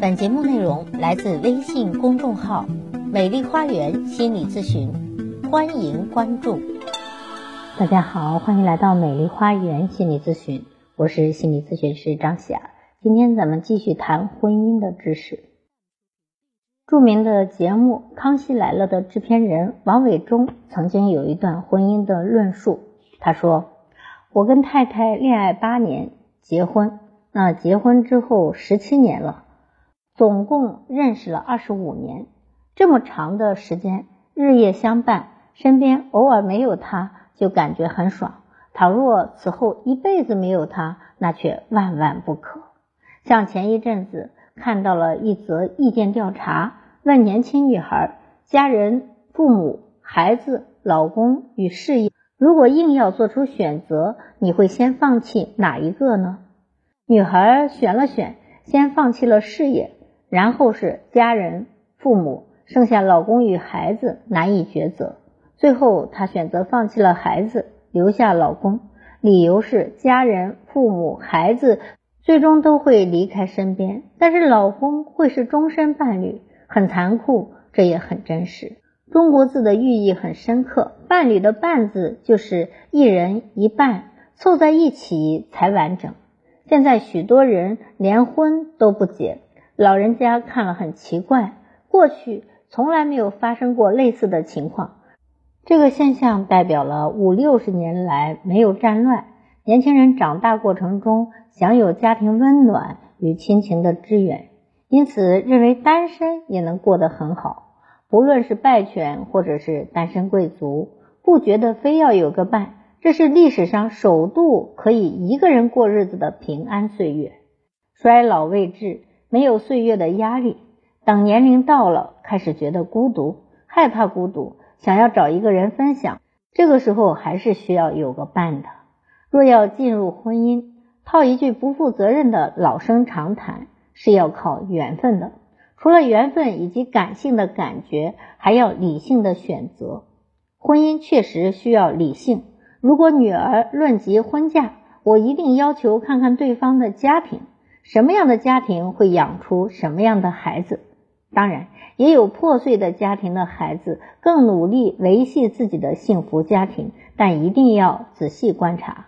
本节目内容来自微信公众号“美丽花园心理咨询”，欢迎关注。大家好，欢迎来到美丽花园心理咨询，我是心理咨询师张霞。今天咱们继续谈婚姻的知识。著名的节目《康熙来了》的制片人王伟忠曾经有一段婚姻的论述，他说：“我跟太太恋爱八年，结婚，那结婚之后十七年了。”总共认识了二十五年，这么长的时间，日夜相伴，身边偶尔没有他，就感觉很爽。倘若此后一辈子没有他，那却万万不可。像前一阵子看到了一则意见调查，问年轻女孩：家人、父母、孩子、老公与事业，如果硬要做出选择，你会先放弃哪一个呢？女孩选了选，先放弃了事业。然后是家人、父母，剩下老公与孩子难以抉择。最后，她选择放弃了孩子，留下老公，理由是家人、父母、孩子最终都会离开身边，但是老公会是终身伴侣。很残酷，这也很真实。中国字的寓意很深刻，伴侣的“伴”字就是一人一半，凑在一起才完整。现在许多人连婚都不结。老人家看了很奇怪，过去从来没有发生过类似的情况。这个现象代表了五六十年来没有战乱，年轻人长大过程中享有家庭温暖与亲情的支援，因此认为单身也能过得很好。不论是败犬或者是单身贵族，不觉得非要有个伴，这是历史上首度可以一个人过日子的平安岁月。衰老未至。没有岁月的压力，等年龄到了，开始觉得孤独，害怕孤独，想要找一个人分享。这个时候还是需要有个伴的。若要进入婚姻，套一句不负责任的老生常谈，是要靠缘分的。除了缘分以及感性的感觉，还要理性的选择。婚姻确实需要理性。如果女儿论及婚嫁，我一定要求看看对方的家庭。什么样的家庭会养出什么样的孩子？当然，也有破碎的家庭的孩子更努力维系自己的幸福家庭，但一定要仔细观察。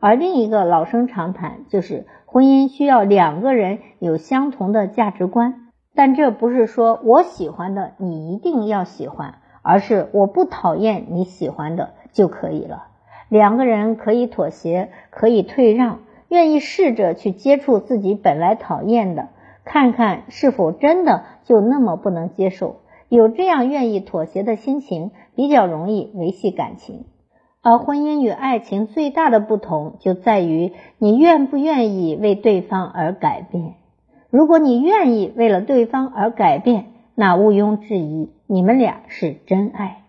而另一个老生常谈就是，婚姻需要两个人有相同的价值观，但这不是说我喜欢的你一定要喜欢，而是我不讨厌你喜欢的就可以了。两个人可以妥协，可以退让。愿意试着去接触自己本来讨厌的，看看是否真的就那么不能接受。有这样愿意妥协的心情，比较容易维系感情。而婚姻与爱情最大的不同就在于你愿不愿意为对方而改变。如果你愿意为了对方而改变，那毋庸置疑，你们俩是真爱。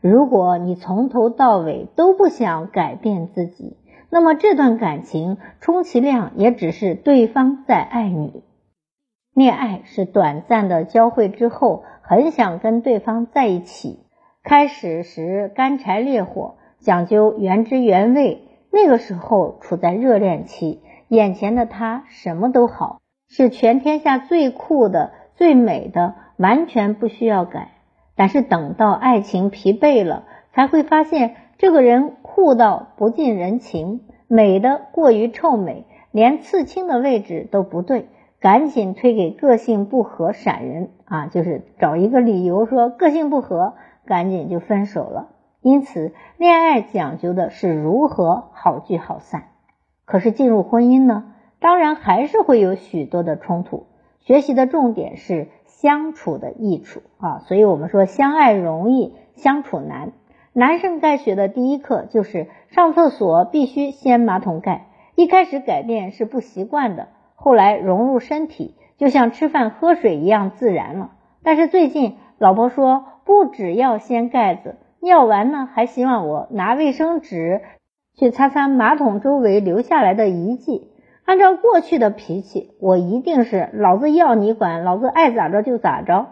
如果你从头到尾都不想改变自己，那么这段感情充其量也只是对方在爱你。恋爱是短暂的交汇之后，很想跟对方在一起。开始时干柴烈火，讲究原汁原味。那个时候处在热恋期，眼前的他什么都好，是全天下最酷的、最美的，完全不需要改。但是等到爱情疲惫了，才会发现这个人。酷到不近人情，美的过于臭美，连刺青的位置都不对，赶紧推给个性不合闪人啊！就是找一个理由说个性不合，赶紧就分手了。因此，恋爱讲究的是如何好聚好散。可是进入婚姻呢，当然还是会有许多的冲突。学习的重点是相处的益处啊，所以我们说相爱容易相处难。男生该学的第一课就是上厕所必须掀马桶盖。一开始改变是不习惯的，后来融入身体，就像吃饭喝水一样自然了。但是最近老婆说，不只要掀盖子，尿完呢还希望我拿卫生纸去擦擦马桶周围留下来的遗迹。按照过去的脾气，我一定是老子要你管，老子爱咋着就咋着。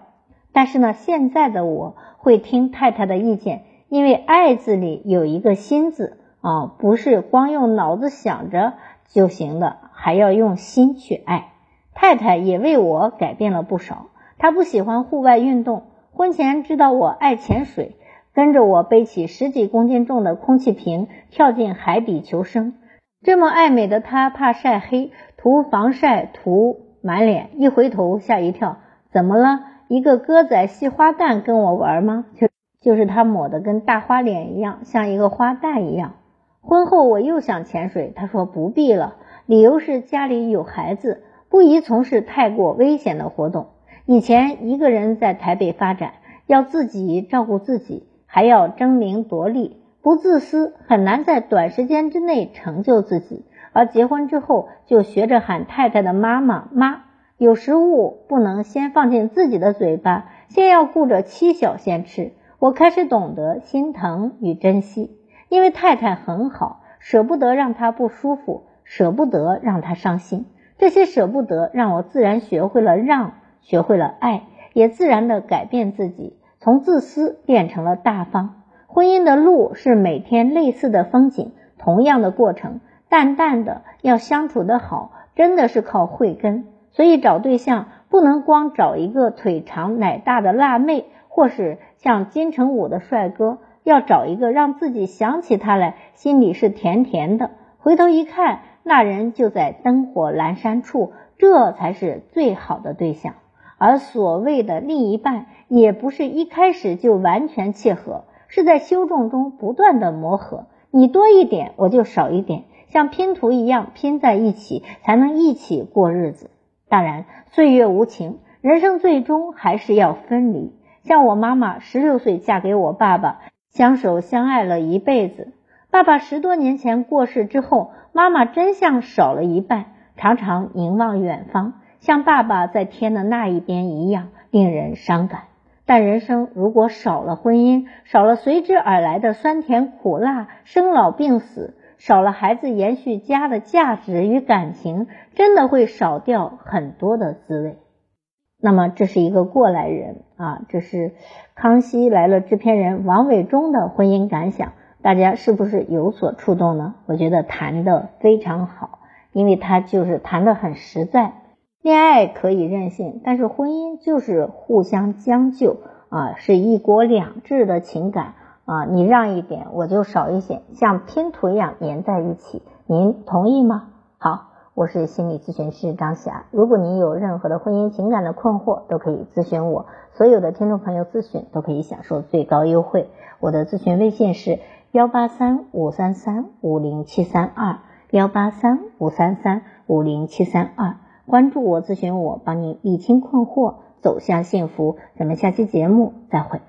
但是呢，现在的我会听太太的意见。因为爱字里有一个心字啊，不是光用脑子想着就行的，还要用心去爱。太太也为我改变了不少。她不喜欢户外运动，婚前知道我爱潜水，跟着我背起十几公斤重的空气瓶跳进海底求生。这么爱美的她怕晒黑，涂防晒涂满脸，一回头吓一跳，怎么了？一个歌仔戏花旦跟我玩吗？就是她抹的跟大花脸一样，像一个花旦一样。婚后我又想潜水，她说不必了，理由是家里有孩子，不宜从事太过危险的活动。以前一个人在台北发展，要自己照顾自己，还要争名夺利，不自私很难在短时间之内成就自己。而结婚之后，就学着喊太太的妈妈妈。有食物不能先放进自己的嘴巴，先要顾着妻小先吃。我开始懂得心疼与珍惜，因为太太很好，舍不得让她不舒服，舍不得让她伤心。这些舍不得让我自然学会了让，学会了爱，也自然的改变自己，从自私变成了大方。婚姻的路是每天类似的风景，同样的过程，淡淡的要相处的好，真的是靠慧根。所以找对象不能光找一个腿长奶大的辣妹，或是像金城武的帅哥，要找一个让自己想起他来心里是甜甜的。回头一看，那人就在灯火阑珊处，这才是最好的对象。而所谓的另一半，也不是一开始就完全契合，是在修正中不断的磨合。你多一点，我就少一点，像拼图一样拼在一起，才能一起过日子。当然，岁月无情，人生最终还是要分离。像我妈妈十六岁嫁给我爸爸，相守相爱了一辈子。爸爸十多年前过世之后，妈妈真相少了一半，常常凝望远方，像爸爸在天的那一边一样，令人伤感。但人生如果少了婚姻，少了随之而来的酸甜苦辣、生老病死。少了孩子延续家的价值与感情，真的会少掉很多的滋味。那么这是一个过来人啊，这是康熙来了制片人王伟忠的婚姻感想，大家是不是有所触动呢？我觉得谈的非常好，因为他就是谈的很实在。恋爱可以任性，但是婚姻就是互相将就啊，是一国两制的情感。啊，你让一点，我就少一些，像拼图一样粘在一起。您同意吗？好，我是心理咨询师张霞。如果您有任何的婚姻情感的困惑，都可以咨询我。所有的听众朋友咨询都可以享受最高优惠。我的咨询微信是幺八三五三三五零七三二幺八三五三三五零七三二。关注我，咨询我，帮您理清困惑，走向幸福。咱们下期节目再会。